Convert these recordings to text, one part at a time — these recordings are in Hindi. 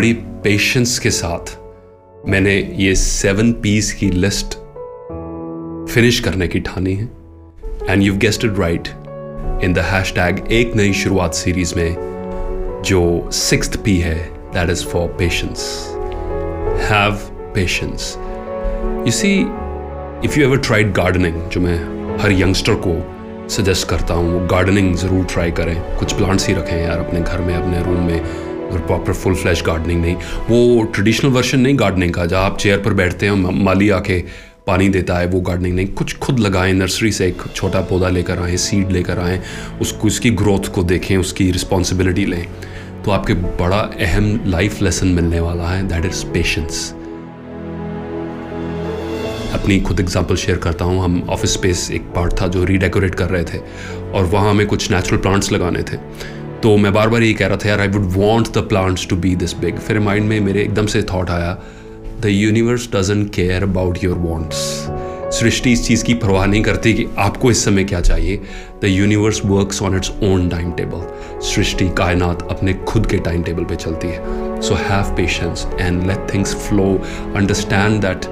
बड़ी पेशेंस के साथ मैंने ये सेवन पीस की लिस्ट फिनिश करने की ठानी है। And you guessed it right in the hashtag एक नई शुरुआत सीरीज़ में जो सिक्स पी है that is for patience have patience you see if you ever tried gardening जो मैं हर यंगस्टर को सजेस्ट करता हूँ, वो गार्डनिंग ज़रूर ट्राई करें। कुछ प्लांट्स ही रखें यार, अपने घर में, अपने रूम में। और प्रॉपर फुल फ्लैश गार्डनिंग नहीं। वो ट्रेडिशनल वर्जन नहीं गार्डनिंग का। जहाँ आप चेयर पर बैठते हैं माली आके पानी देता है, वो गार्डनिंग नहीं। कुछ खुद लगाएँ नर्सरी से एक छोटा पौधा लेकर आएँ सीड लेकर आएँ उसको उसकी ग्रोथ को देखें, उसकी रिस्पॉन्सिबिलिटी लें। तो आपके बड़ा अहम लाइफ लेसन मिलने वाला है दैट इज़ पेशेंस अपनी खुद एग्जांपल शेयर करता हूँ। हम ऑफ़िस स्पेस एक पार्ट था जो रीडेकोरेट कर रहे थे, और वहाँ हमें कुछ नेचुरल प्लांट्स लगाने थे। तो मैं बार बार यही कह रहा था, यार I would want the plants to be this big फिर माइंड में मेरे एकदम से थाट आया the universe doesn't care about your wants सृष्टि इस चीज़ की परवाह नहीं करती कि आपको इस समय क्या चाहिए। The universe works on its own timetable सृष्टि, कायनात अपने खुद के टाइम टेबल पे चलती है। So have patience and let things flow understand that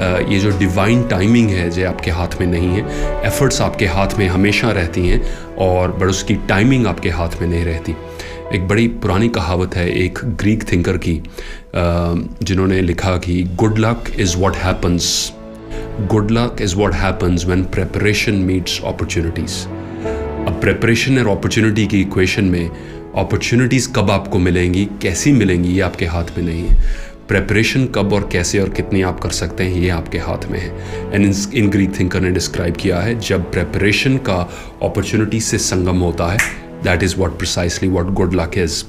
ये जो डिवाइन टाइमिंग है जो आपके हाथ में नहीं है एफर्ट्स आपके हाथ में हमेशा रहती हैं और बट उसकी टाइमिंग आपके हाथ में नहीं रहती। एक बड़ी पुरानी कहावत है एक ग्रीक थिंकर की जिन्होंने लिखा कि good luck is what happens good luck is what happens when preparation meets opportunities अब प्रेपरेशन और अपॉर्चुनिटी की इक्वेशन में अपॉर्चुनिटीज़ कब आपको मिलेंगी, कैसी मिलेंगी, ये आपके हाथ में नहीं है। प्रेपरेशन कब और कैसे और कितनी आप कर सकते हैं, ये आपके हाथ में है। एंड इन ग्रीक थिंकर ने डिस्क्राइब किया है, जब प्रेपरेशन का अपॉर्चुनिटी से संगम होता है that is what precisely what good luck is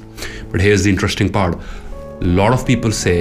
but here is the interesting part lot of people say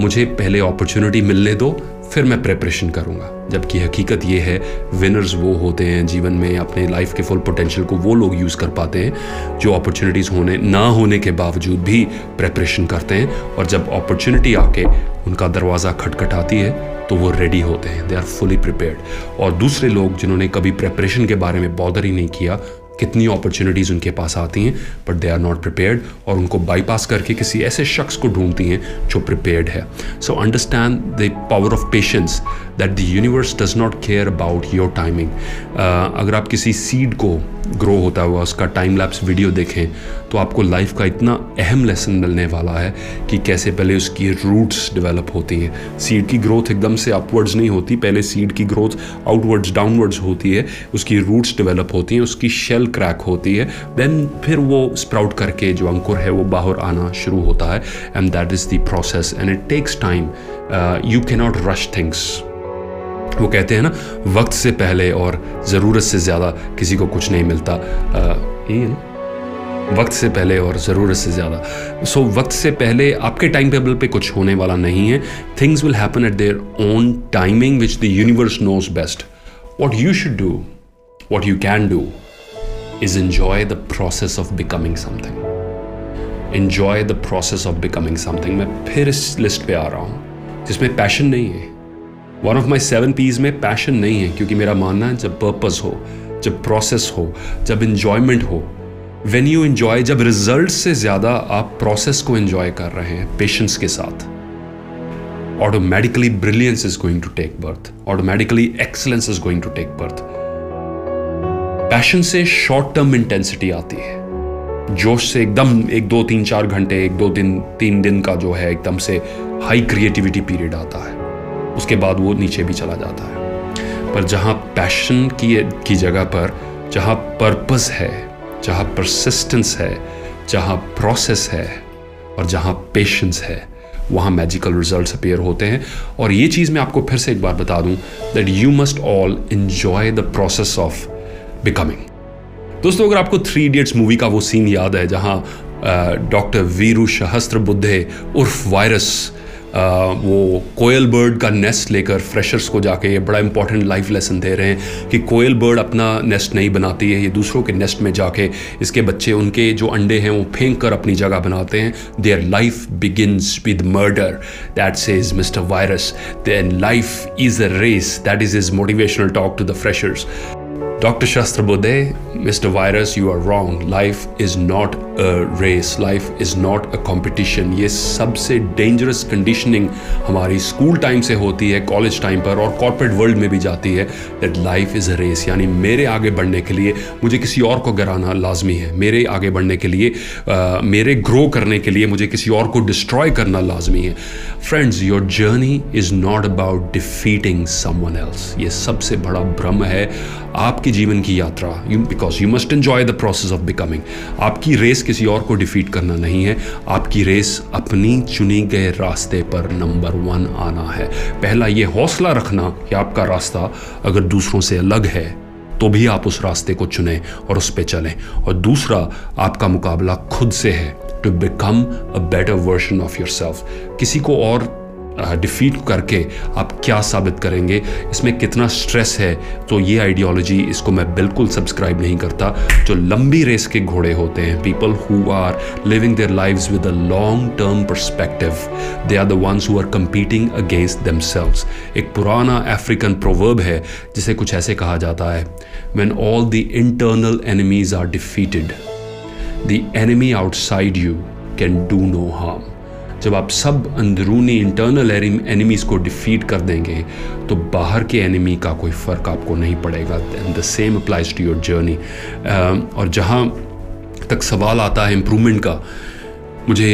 मुझे पहले अपॉर्चुनिटी मिलने दो फिर मैं प्रेपरेशन करूँगा। जबकि हकीकत ये है विनर्स वो होते हैं जीवन में अपने लाइफ के फुल पोटेंशियल को वो लोग यूज़ कर पाते हैं, जो अपॉर्चुनिटीज़ होने, ना होने के बावजूद भी प्रेपरेशन करते हैं। और जब अपॉर्चुनिटी आके उनका दरवाज़ा खटखटाती है तो वो रेडी होते हैं। दे आर फुली प्रिपेयर्ड और दूसरे लोग जिन्होंने कभी प्रेपरेशन के बारे में बॉदर ही नहीं किया कितनी अपॉर्चुनिटीज़ उनके पास आती हैं but they are not prepared और उनको बाईपास करके किसी ऐसे शख्स को ढूंढती हैं जो प्रिपेयर्ड है। So understand the power of patience that the universe does not care about your timing अगर आप किसी सीड को ग्रो होता हुआ, उसका टाइम लैप्स वीडियो देखें तो आपको लाइफ का इतना अहम लेसन मिलने वाला है कि कैसे पहले उसकी रूट्स डेवलप होती हैं। सीड की ग्रोथ एकदम से अपवर्ड्स नहीं होती, पहले सीड की ग्रोथ आउटवर्ड्स डाउनवर्ड्स होती है, उसकी रूट्स डेवलप होती हैं, उसकी शेल क्रैक होती है देन फिर वो स्प्राउट करके जो अंकुर है, वो बाहर आना शुरू होता है and that is the process and it takes time you cannot rush things वो कहते हैं ना वक्त से पहले और ज़रूरत से ज़्यादा किसी को कुछ नहीं मिलता। ये ना? वक्त से पहले और ज़रूरत से ज़्यादा। सो so, वक्त से पहले आपके टाइम टेबल पे कुछ होने वाला नहीं है। Things will happen at their own timing which the universe knows best what you should do what you can do is enjoy the process of becoming something enjoy the process of becoming something मैं फिर इस लिस्ट पे आ रहा हूँ जिसमें पैशन नहीं है। One of my seven Ps में पैशन नहीं है, क्योंकि मेरा मानना है जब पर्पज़ हो, जब प्रोसेस हो, जब इंजॉयमेंट हो वेन यू इंजॉय जब रिज़ल्ट से ज़्यादा आप प्रोसेस को इंजॉय कर रहे हैं पेशेंस के साथ। Automatically brilliance is going to take birth automatically excellence is going to take birth passion से शॉर्ट टर्म इंटेंसिटी आती है। जोश से एकदम एक, दो, तीन, चार घंटे, एक, दो दिन तीन दिन का जो है, एकदम से हाई क्रिएटिविटी पीरियड आता है। उसके बाद वो नीचे भी चला जाता है। पर जहाँ पैशन की की जगह पर, जहाँ पर्पस है, जहाँ परसिस्टेंस है, जहाँ प्रोसेस है, और जहाँ पेशेंस है, वहाँ मैजिकल रिजल्ट्स अपेयर होते हैं। और ये चीज़ मैं आपको फिर से एक बार बता दूँ that you must all enjoy the process of becoming दोस्तों, अगर आपको थ्री इडियट्स मूवी का वो सीन याद है जहाँ डॉक्टर वीरू सहस्त्र बुद्धे उर्फ़ वायरस वो कोयल बर्ड का नेस्ट लेकर फ्रेशर्स को जाके ये बड़ा इंपॉर्टेंट लाइफ लेसन दे रहे हैं कि कोयल बर्ड अपना नेस्ट नहीं बनाती है, ये दूसरों के नेस्ट में जाके इसके बच्चे, उनके जो अंडे हैं वो फेंक कर अपनी जगह बनाते हैं। Their life begins with murder that says Mister Virus then life is a race that is is motivational talk to the freshers doctor Shastra Bodhe Mr. Virus, you are wrong. Life is not a race. Life is not a competition. ये सबसे डेंजरस कंडीशनिंग हमारी स्कूल टाइम से होती है कॉलेज टाइम पर और कॉर्पोरेट वर्ल्ड में भी जाती है that life is a race यानी मेरे आगे बढ़ने के लिए मुझे किसी और को गिराना लाजमी है मेरे आगे बढ़ने के लिए आ, मेरे ग्रो करने के लिए मुझे किसी और को डिस्ट्रॉय करना लाजमी है friends your journey is not about defeating someone else ये सबसे बड़ा भ्रम है आपकी जीवन की यात्रा you because you must enjoy the process of becoming आपकी रेस किसी और को डिफीट करना नहीं है। आपकी रेस अपनी चुनी गए रास्ते पर नंबर वन आना है। पहला ये हौसला रखना कि आपका रास्ता अगर दूसरों से अलग है तो भी आप उस रास्ते को चुनें और उस पर चलें। और दूसरा, आपका मुकाबला खुद से है। To become a better version of yourself किसी को और डिफीट करके आप क्या साबित करेंगे? इसमें कितना स्ट्रेस है? तो ये आइडियोलॉजी इसको मैं बिल्कुल सब्सक्राइब नहीं करता। जो लंबी रेस के घोड़े होते हैं people who are living their lives with a long term perspective they are the ones who are competing against themselves एक पुराना अफ्रीकन प्रोवर्ब है, जिसे कुछ ऐसे कहा जाता है when all the internal enemies are defeated the enemy outside you can do no harm जब आप सब अंदरूनी इंटरनल एनिमीज को डिफीट कर देंगे तो बाहर के एनिमी का कोई फ़र्क आपको नहीं पड़ेगा। And the same applies to your journey और जहाँ तक सवाल आता है इम्प्रूवमेंट का, मुझे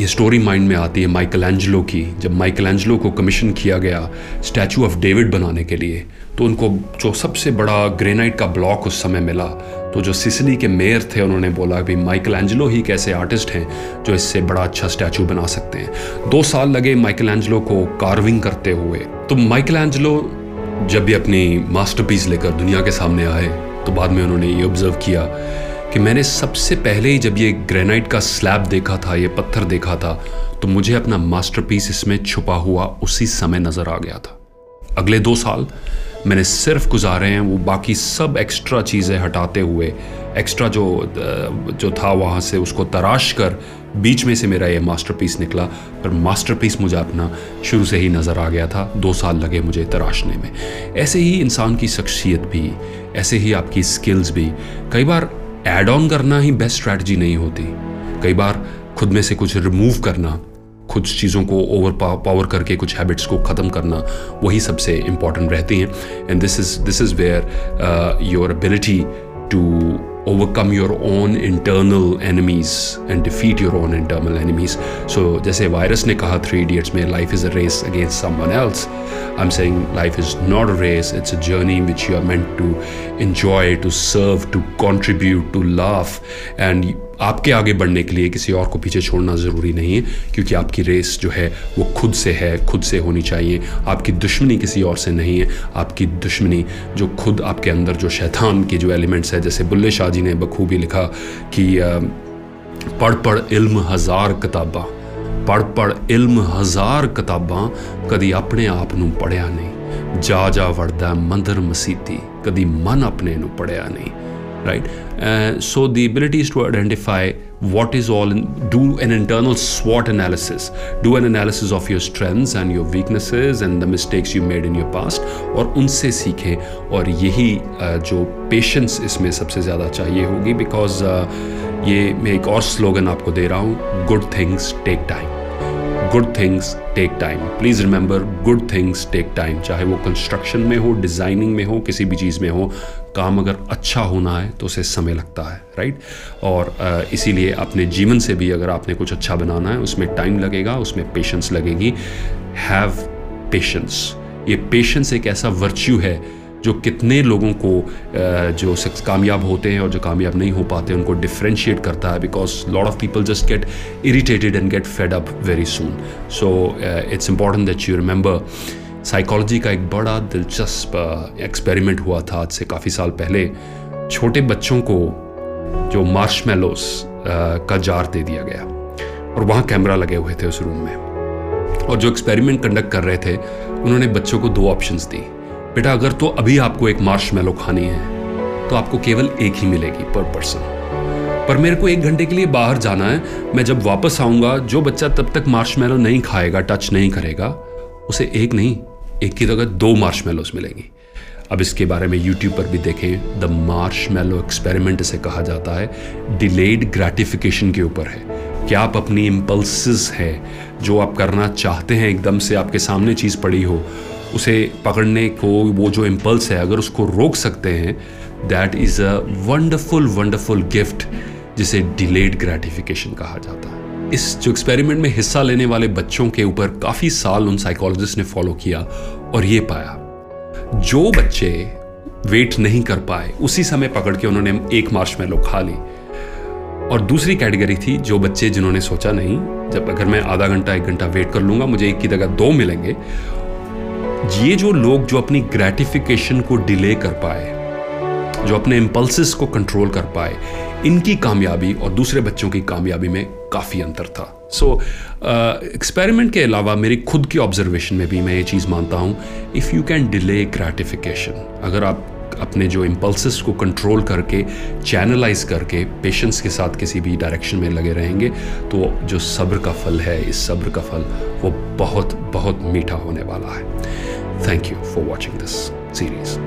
ये स्टोरी माइंड में आती है माइकल एंजलो की। जब माइकल एंजलो को कमीशन किया गया स्टैचू ऑफ़ डेविड बनाने के लिए तो उनको जो सबसे बड़ा ग्रेनाइट का ब्लॉक उस समय मिला तो जो सिसली के मेयर थे, उन्होंने बोला कि माइकल एंजलो ही कैसे आर्टिस्ट हैं जो इससे बड़ा अच्छा स्टैचू बना सकते हैं। दो साल लगे माइकल एंजलो को कार्विंग करते हुए। तो माइकल एंजलो जब भी अपनी मास्टरपीस लेकर दुनिया के सामने आए तो बाद में उन्होंने ये ऑब्ज़र्व किया कि मैंने सबसे पहले ही जब ये ग्रेनाइट का स्लैब देखा था, ये पत्थर देखा था तो मुझे अपना मास्टरपीस इसमें छुपा हुआ उसी समय नज़र आ गया था। अगले दो साल मैंने सिर्फ़ गुजारे हैं, वो बाकी सब एक्स्ट्रा चीज़ें हटाते हुए एक्स्ट्रा जो जो था वहाँ से उसको तराश कर, बीच में से मेरा ये मास्टरपीस निकला। पर मास्टरपीस मुझे अपना शुरू से ही नज़र आ गया था, दो साल लगे मुझे तराशने में। ऐसे ही इंसान की शख्सियत भी, ऐसे ही आपकी स्किल्स भी, कई बार एड ऑन करना ही बेस्ट स्ट्रैटी नहीं होती। कई बार खुद में से कुछ रिमूव करना कुछ चीज़ों को ओवर पावर करके कुछ हैबिट्स को ख़त्म करना वही सबसे इंपॉर्टेंट रहती हैं। And this is this is where your ability to overcome your own internal enemies and defeat your own internal enemies so जैसे वायरस ने कहा थ्री इडियट्स में life is a race against someone else I am saying life is not a race it's a journey which you are meant to enjoy to serve to contribute to laugh and आपके आगे बढ़ने के लिए किसी और को पीछे छोड़ना ज़रूरी नहीं है क्योंकि आपकी रेस जो है वो खुद से है खुद से होनी चाहिए आपकी दुश्मनी किसी और से नहीं है आपकी दुश्मनी जो खुद आपके अंदर जो शैतान की जो एलिमेंट्स है जैसे बुल्ले शाह जी ने बखूबी लिखा कि पढ़ पढ़ इल्म हज़ार किताबा पढ़ पढ़ इल्म हज़ार किताबा कभी अपने आप ਨੂੰ ਪੜਿਆ ਨਹੀਂ ਜਾ ਜਾ ਵੜਦਾ ਮੰਦਰ ਮਸੀਤੀ ਕਦੀ ਮਨ ਆਪਣੇ ਨੂੰ ਪੜਿਆ ਨਹੀਂ Right? Uh, so the ability is to identify what is all in, do an internal SWOT analysis, do an analysis of your strengths and your weaknesses and the mistakes you made in your past और उनसे सीखें और यही uh, जो पेशेंस इसमें सबसे ज़्यादा चाहिए होगी बिकॉज़ uh, ये मैं एक और स्लोगन आपको दे रहा हूँ good things take time good things take time please remember good things take time चाहे वो कंस्ट्रक्शन में हो डिज़ाइनिंग में हो, किसी भी चीज़ में हो, काम अगर अच्छा होना है तो उसे समय लगता है राइट और इसीलिए अपने जीवन से भी अगर आपने कुछ अच्छा बनाना है, उसमें टाइम लगेगा, उसमें पेशेंस लगेगी। हैव पेशेंस ये पेशेंस एक ऐसा वर्च्यू है जो कितने लोगों को जो कामयाब होते हैं और जो कामयाब नहीं हो पाते, उनको डिफ्रेंशिएट करता है because lot of people just get irritated and get fed up very soon so it's important that you remember psychology का एक बड़ा दिलचस्प एक्सपेरिमेंट हुआ था आज से काफ़ी साल पहले। छोटे बच्चों को जो मार्शमेलोस का जार दे दिया गया और वहाँ कैमरा लगे हुए थे उस रूम में। और जो एक्सपेरिमेंट कंडक्ट कर रहे थे, उन्होंने बच्चों को दो ऑप्शंस दी बेटा, अगर तो अभी आपको एक मार्श मेलो खानी है तो आपको केवल एक ही मिलेगी पर पर्सन। पर मेरे को एक घंटे के लिए बाहर जाना है। मैं जब वापस आऊँगा, जो बच्चा तब तक मार्श मेलो नहीं खाएगा टच नहीं करेगा, उसे एक नहीं, एक की जगह दो मार्श मेलोस मिलेंगी। अब इसके बारे में यूट्यूब पर भी देखें। द मार्श मेलो एक्सपेरिमेंट इसे कहा जाता है। डिलेड ग्रेटिफिकेशन के ऊपर है। क्या आप अपनी इम्पल्सिस है, जो आप करना चाहते हैं, एकदम से आपके सामने चीज़ पड़ी हो उसे पकड़ने को, वो जो इम्पल्स है, अगर उसको रोक सकते हैं that is a wonderful wonderful gift जिसे डिलेड ग्रेटिफिकेशन कहा जाता है। इस जो एक्सपेरिमेंट में हिस्सा लेने वाले बच्चों के ऊपर काफ़ी साल उन साइकोलॉजिस्ट ने फॉलो किया और ये पाया, जो बच्चे वेट नहीं कर पाए, उसी समय पकड़ के उन्होंने एक मार्च में लो खा ली और दूसरी कैटेगरी थी, जो बच्चे जिन्होंने सोचा नहीं, जब अगर मैं आधा घंटा, एक घंटा वेट कर लूँगा, मुझे एक की जगह दो मिलेंगे ये जो लोग जो अपनी ग्रेटिफिकेशन को डिले कर पाए जो अपने इम्पल्सिस को कंट्रोल कर पाए इनकी कामयाबी और दूसरे बच्चों की कामयाबी में काफ़ी अंतर था। सो so, एक्सपेरिमेंट uh, के अलावा मेरी खुद की ऑब्जर्वेशन में भी मैं ये चीज़ मानता हूँ if you can delay gratification अगर आप अपने जो इम्पल्सिस को कंट्रोल करके चैनलाइज करके पेशेंस के साथ किसी भी डायरेक्शन में लगे रहेंगे तो जो सब्र का फल है, इस सब्र का फल, वो बहुत बहुत मीठा होने वाला है। Thank you for watching this series